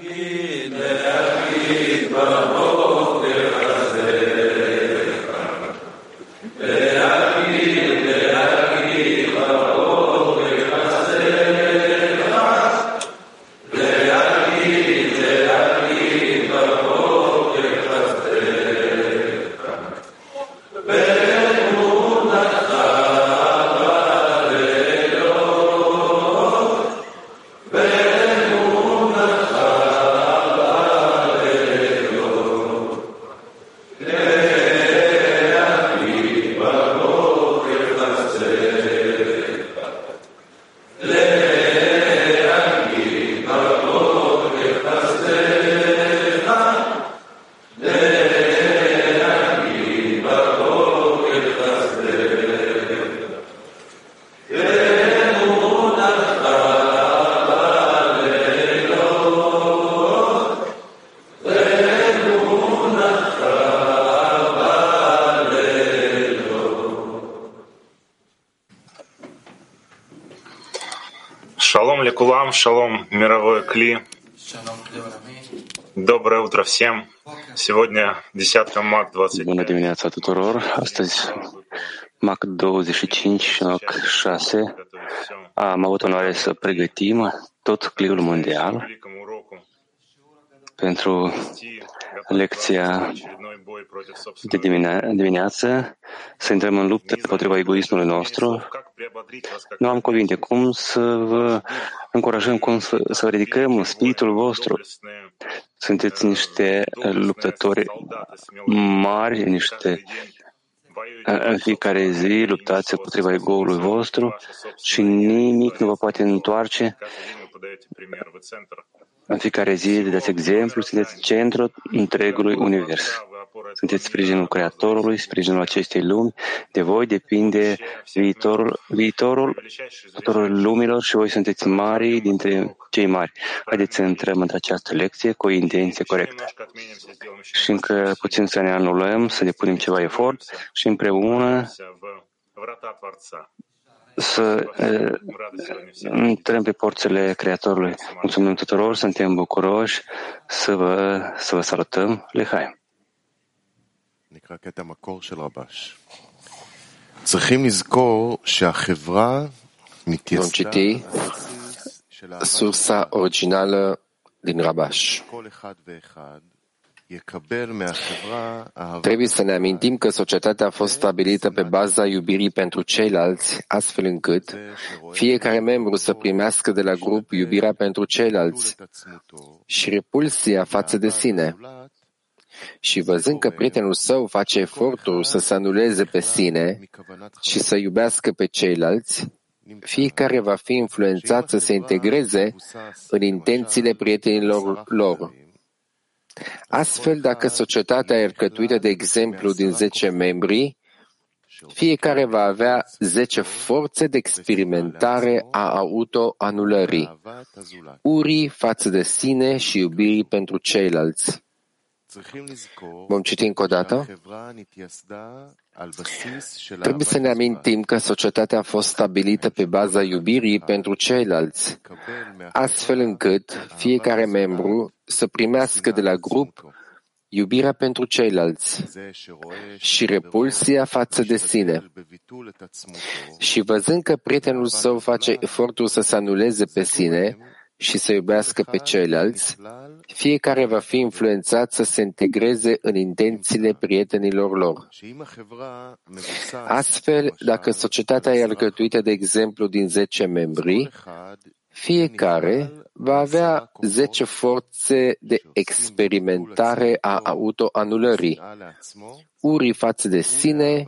Gide Aviva Доброе утро всем. Сегодня десятка МАК 25. Bună dimineața tuturor! Astăzi, MAC 25, NOC 6, am avut onoare să pregătim tot cliul mondial pentru lecția de dimineață, să intrăm în luptă împotriva egoismului nostru. Nu am cuvinte. Cum să vă încurajăm, cum să, să ridicăm spiritul vostru? Sunteți niște luptători mari, niște în fiecare zi luptați împotriva egoului vostru și nimic nu vă poate întoarce în fiecare zi dați exemplu, sunteți centrul întregului univers. Sunteți sprijinul Creatorului, sprijinul acestei lumi. De voi depinde viitorul, viitorul tuturor lumilor și voi sunteți mari dintre cei mari. Haideți să intrăm într această lecție cu o intenție corectă. Și încă puțin să ne anulăm, să depunem ceva efort și împreună să intrăm pe porțile Creatorului. Mulțumim tuturor, suntem bucuroși să vă, să vă salutăm. Lehaim. Vom citi sursa originală din Rabash. Trebuie să ne amintim că societatea a fost stabilită pe baza iubirii pentru ceilalți, astfel încât fiecare membru să primească de la grup iubirea pentru ceilalți și repulsia față de sine. Și văzând că prietenul său face efortul să se anuleze pe sine și să iubească pe ceilalți, fiecare va fi influențat să se integreze în intențiile prietenilor lor. Astfel, dacă societatea e alcătuită de exemplu din 10 membri, fiecare va avea 10 forțe de experimentare a autoanulării, urii față de sine și iubirii pentru ceilalți. Vom citi încă o dată? Trebuie să ne amintim că societatea a fost stabilită pe baza iubirii pentru ceilalți, astfel încât fiecare membru să primească de la grup iubirea pentru ceilalți și repulsia față de sine. Și văzând că prietenul său face efortul să se anuleze pe sine și să iubească pe ceilalți, fiecare va fi influențat să se integreze în intențiile prietenilor lor. Astfel, dacă societatea e alcătuită de exemplu din 10 membri, fiecare va avea 10 forțe de experimentare a autoanulării, urii față de sine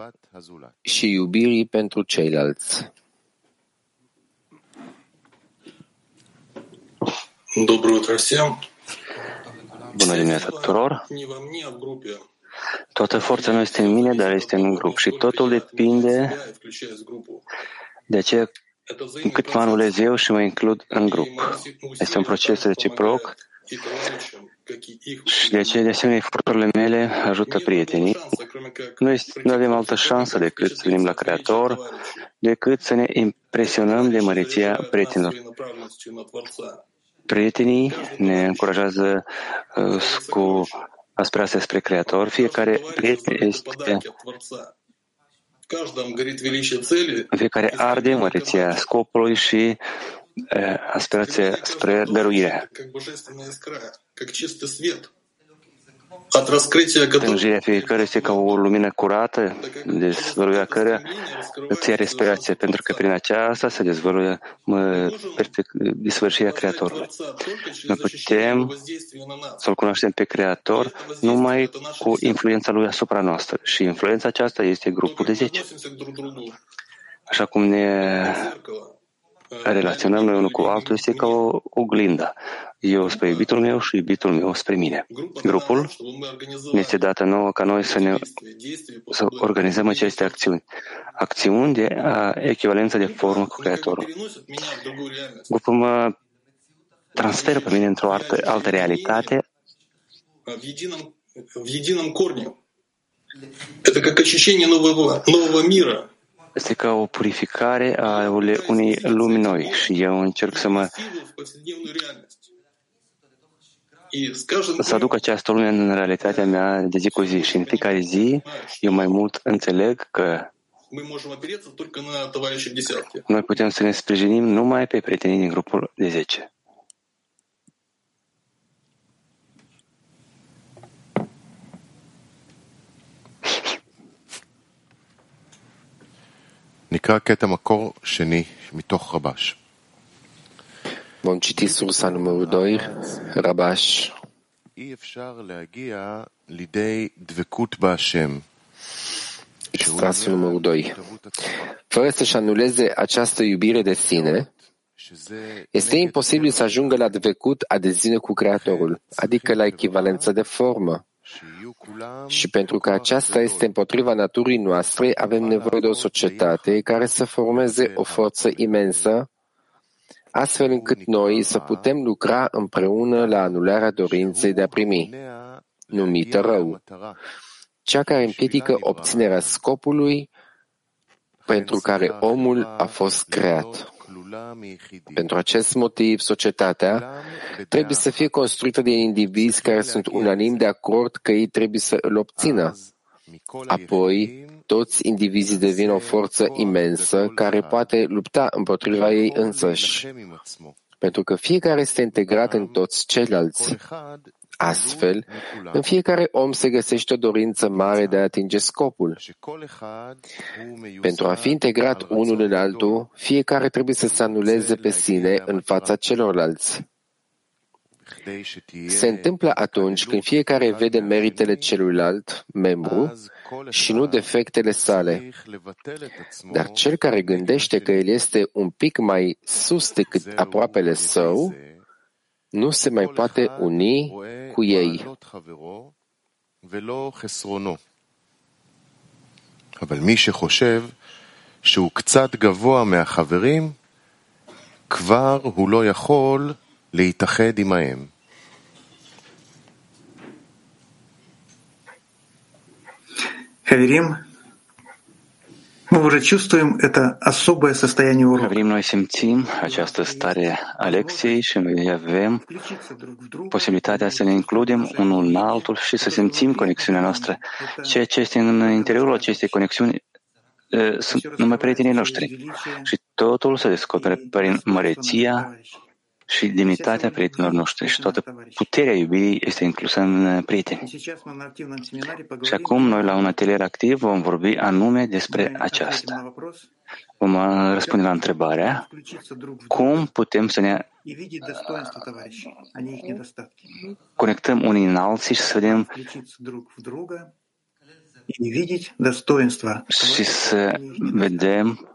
și iubirii pentru ceilalți. Доброе утро всем. Bună dimineața tuturor! Toată forța nu este în mine, dar este în grup și totul depinde de aceea cât mă anulez eu și mă includ în grup. Este un proces reciproc și de aceea, de asemenea, eforturile mele ajută prietenii. Nu, este, nu avem altă șansă decât să venim la Creator, decât să ne impresionăm de măreția prietenilor. Prietenii ne încurajează uh, cu aspirația spre Creator. Fiecare prieten este fiecare arde măreția scopului și uh, aspirația spre dăruire. Tânjirea fiecare este ca o lumină curată, dezvăluirea care îți ia respirație, pentru că prin aceasta se dezvăluie desfășirea Creatorului. Noi putem să-L cunoaștem pe Creator numai cu influența Lui asupra noastră. Și influența aceasta este grupul de 10. Așa cum ne relaționăm noi unul cu altul este ca o oglindă. Eu spre iubitul meu și iubitul meu spre mine. Grupul ne este dată nouă ca noi să, ne, să organizăm aceste acțiuni. Acțiuni de echivalență de formă cu Creatorul. Grupul mă transferă pe mine într-o altă, altă realitate в едином корне. Это как ощущение нового, нового мира, este ca o purificare a unei lumi noi și eu încerc să mă să aduc această lume în realitatea mea de zi cu zi și în fiecare zi eu mai mult înțeleg că noi putem să ne sprijinim numai pe prietenii din grupul de 10. Vom citi sursa numărul 2, Rabash. Strasul numărul 2. Fără să-și anuleze această iubire de sine, este imposibil să ajungă la dvecut a cu Creatorul, adică la echivalență de formă. Și pentru că aceasta este împotriva naturii noastre, avem nevoie de o societate care să formeze o forță imensă, astfel încât noi să putem lucra împreună la anularea dorinței de a primi, numită rău, cea care împiedică obținerea scopului pentru care omul a fost creat. Pentru acest motiv, societatea trebuie să fie construită de indivizi care sunt unanim de acord că ei trebuie să îl obțină. Apoi, toți indivizii devin o forță imensă care poate lupta împotriva ei însăși, pentru că fiecare este integrat în toți ceilalți. Astfel, în fiecare om se găsește o dorință mare de a atinge scopul. Pentru a fi integrat unul în altul, fiecare trebuie să se anuleze pe sine în fața celorlalți. Se întâmplă atunci când fiecare vede meritele celuilalt membru și nu defectele sale. Dar cel care gândește că el este un pic mai sus decât aproapele său, nu se mai poate uni ei. אבל מי שחושב שהוא קצת גבוה מהחברים, כבר הוא לא יכול להתאחד עמהם. חברים, Vrem noi simțim această stare a lecției și noi avem posibilitatea să ne includem unul în altul și să simțim conexiunea noastră. Ceea ce este în interiorul acestei conexiuni sunt numai prietenii noștri și totul se descoperă prin măreția și demnitatea prietenilor noștri și toată puterea iubirii este inclusă în prieteni. Și acum noi la un atelier activ vom vorbi anume despre aceasta. Vom răspunde la întrebarea cum putem să ne conectăm unii în alții și să vedem și să vedem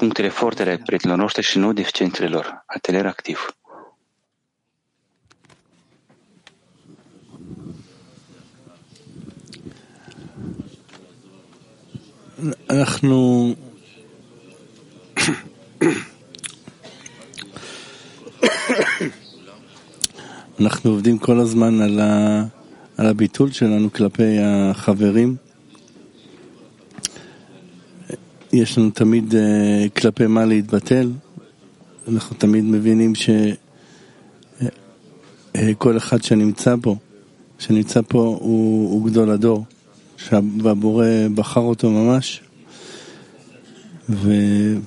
punctele forte ale prietenilor noștri și nu deficiențele lor. Atelier activ. אנחנו אנחנו עובדים כל הזמן על, ה, על הביטול שלנו כלפי החברים. יש לנו תמיד כלפי מה להתבטל. אנחנו תמיד מבינים כל אחד שנמצא פה, שנמצא פה הוא, הוא גדול הדור, שהבורא בחר אותו ממש, ואנחנו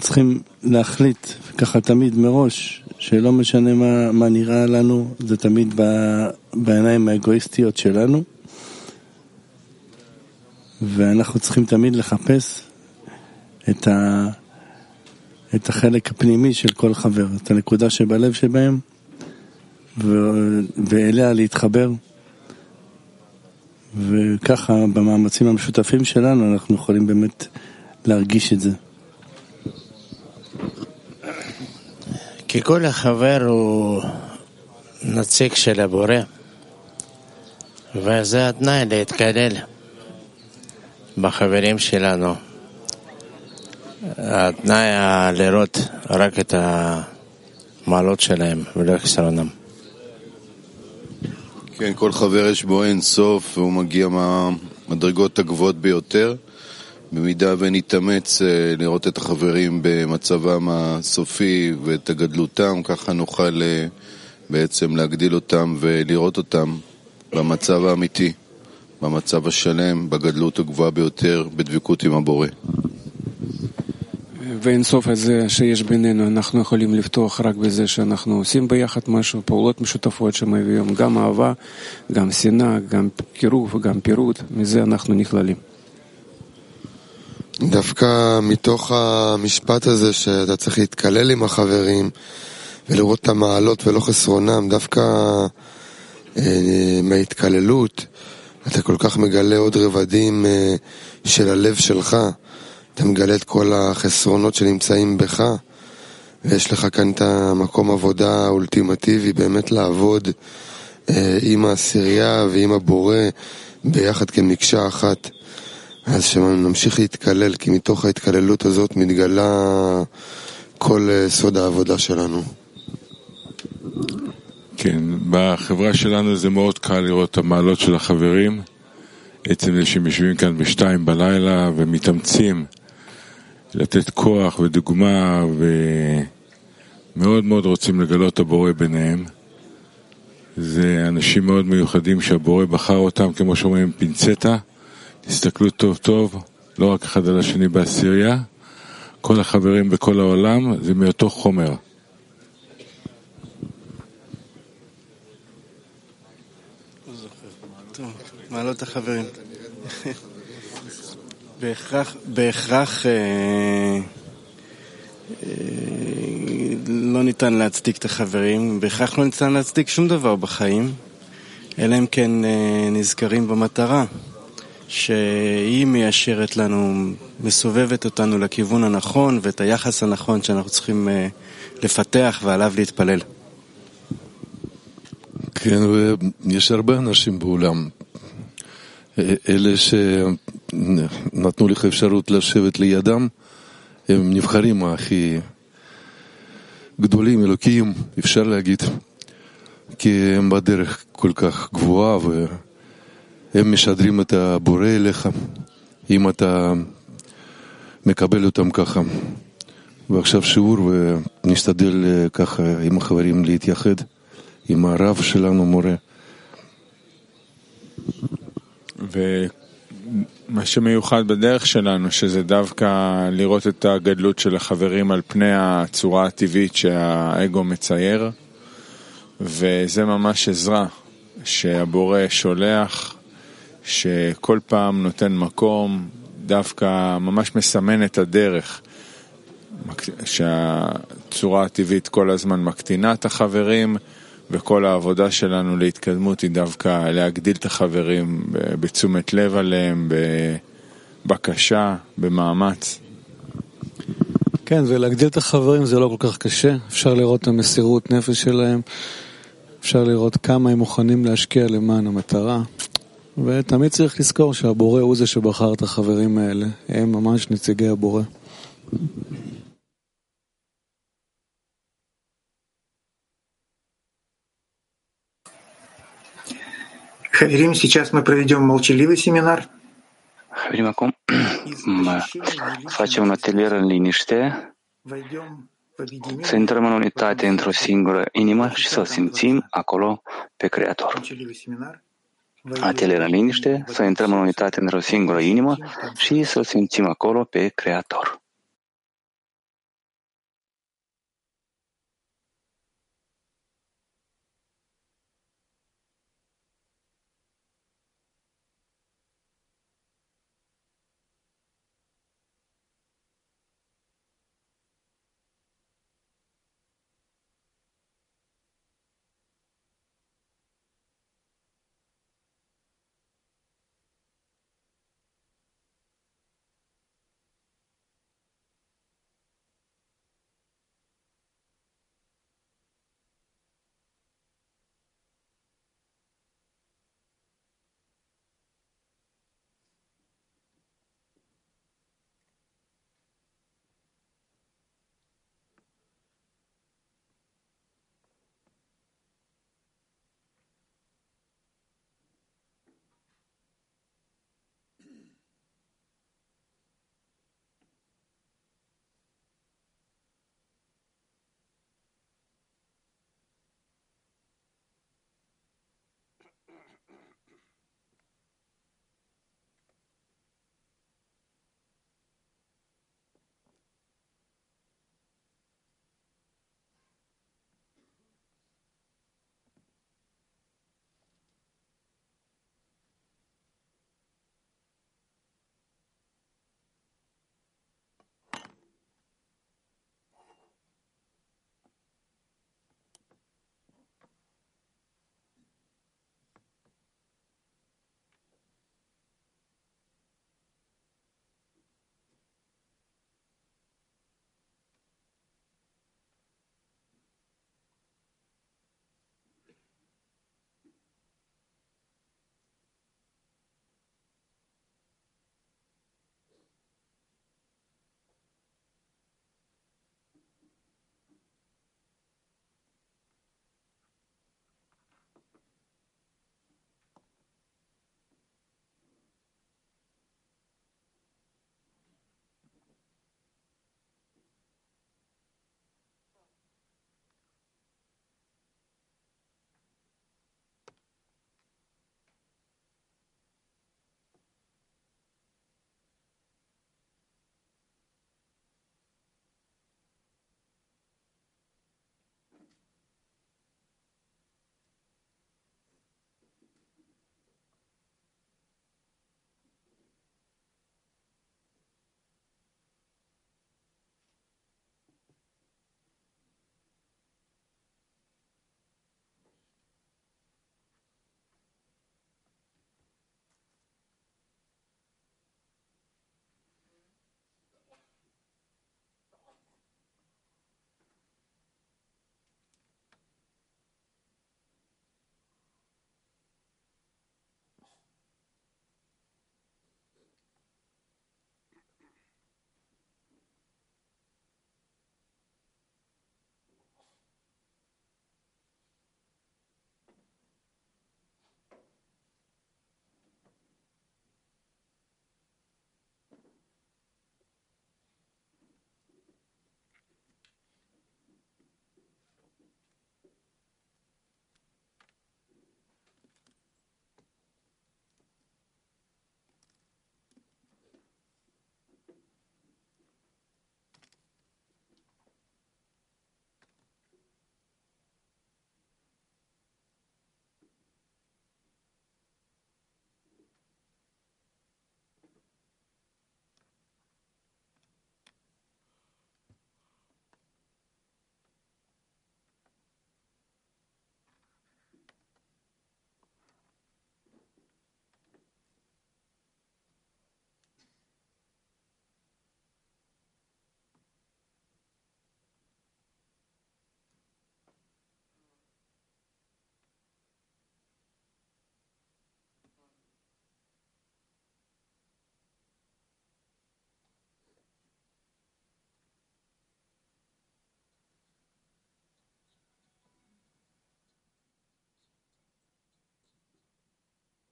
צריכים להחליט ככה תמיד מראש, שלא משנה מה, מה נראה לנו, זה תמיד בעיניים האגואיסטיות שלנו, ואנחנו צריכים תמיד לחפש את, ה, את החלק הפנימי של כל חבר, את הנקודה שבלב שבהם, ו, ואליה להתחבר. וככה במאמצים המשותפים שלנו אנחנו יכולים באמת להרגיש את זה. כי כל החבר הוא נציג של הבורא, וזה התנאי להתקלל בחברים שלנו. התנאי לראות רק את המעלות שלהם ולא חסרונם. כן, כל חבר יש בו אין סוף והוא מגיע מהמדרגות הגבוהות ביותר. במידה ונתאמץ אה, לראות את החברים במצבם הסופי ואת הגדלותם, ככה נוכל אה, בעצם להגדיל אותם ולראות אותם במצב האמיתי, במצב השלם, בגדלות הגבוהה ביותר, בדבקות עם הבורא. ואין סוף הזה שיש בינינו, אנחנו יכולים לפתוח רק בזה שאנחנו עושים ביחד משהו, פעולות משותפות שמביאים גם אהבה, גם שנאה, גם קירוב, גם פירוט, מזה אנחנו נכללים. דווקא מתוך המשפט הזה שאתה צריך להתקלל עם החברים ולראות את המעלות ולא חסרונם, דווקא אה, מההתקללות אתה כל כך מגלה עוד רבדים אה, של הלב שלך. אתה מגלה את כל החסרונות שנמצאים בך, ויש לך כאן את המקום עבודה האולטימטיבי, באמת לעבוד אה, עם העשירייה ועם הבורא ביחד כמקשה אחת. אז שנמשיך להתקלל, כי מתוך ההתקללות הזאת מתגלה כל אה, סוד העבודה שלנו. כן, בחברה שלנו זה מאוד קל לראות את המעלות של החברים. עצם זה שהם יושבים כאן בשתיים בלילה ומתאמצים לתת כוח ודוגמה ומאוד מאוד רוצים לגלות את הבורא ביניהם. זה אנשים מאוד מיוחדים שהבורא בחר אותם, כמו שאומרים, פינצטה. תסתכלו טוב טוב, לא רק אחד על השני בעשירייה, כל החברים בכל העולם זה מאותו חומר. מעלות החברים. בהכרח, בהכרח אה, אה, לא ניתן להצדיק את החברים, בהכרח לא ניתן להצדיק שום דבר בחיים, אלא אם כן אה, נזכרים במטרה. שהיא מיישרת לנו, מסובבת אותנו לכיוון הנכון ואת היחס הנכון שאנחנו צריכים לפתח ועליו להתפלל. כן, ויש הרבה אנשים בעולם. אלה שנתנו לך אפשרות לשבת לידם, הם נבחרים הכי גדולים, אלוקיים, אפשר להגיד, כי הם בדרך כל כך גבוהה ו... הם משדרים את הבורא אליך, אם אתה מקבל אותם ככה. ועכשיו שיעור ונשתדל אה, ככה עם החברים להתייחד, עם הרב שלנו, מורה. ומה שמיוחד בדרך שלנו, שזה דווקא לראות את הגדלות של החברים על פני הצורה הטבעית שהאגו מצייר, וזה ממש עזרה שהבורא שולח שכל פעם נותן מקום, דווקא ממש מסמן את הדרך, שהצורה הטבעית כל הזמן מקטינה את החברים, וכל העבודה שלנו להתקדמות היא דווקא להגדיל את החברים בתשומת לב עליהם, בבקשה, במאמץ. כן, ולהגדיל את החברים זה לא כל כך קשה, אפשר לראות את המסירות נפש שלהם, אפשר לראות כמה הם מוכנים להשקיע למען המטרה. ותמיד צריך לזכור שהבורא הוא זה שבחר את החברים האלה, הם ממש נציגי הבורא. Хаверим, сейчас мы проведем молчаливый семинар. Haverim, acum facem un atelier în liniște să intrăm în unitate într-o singură inimă și să simțim acolo pe Creator. Atelieră liniște, să intrăm în unitate într-o singură inimă și să simțim acolo pe Creator.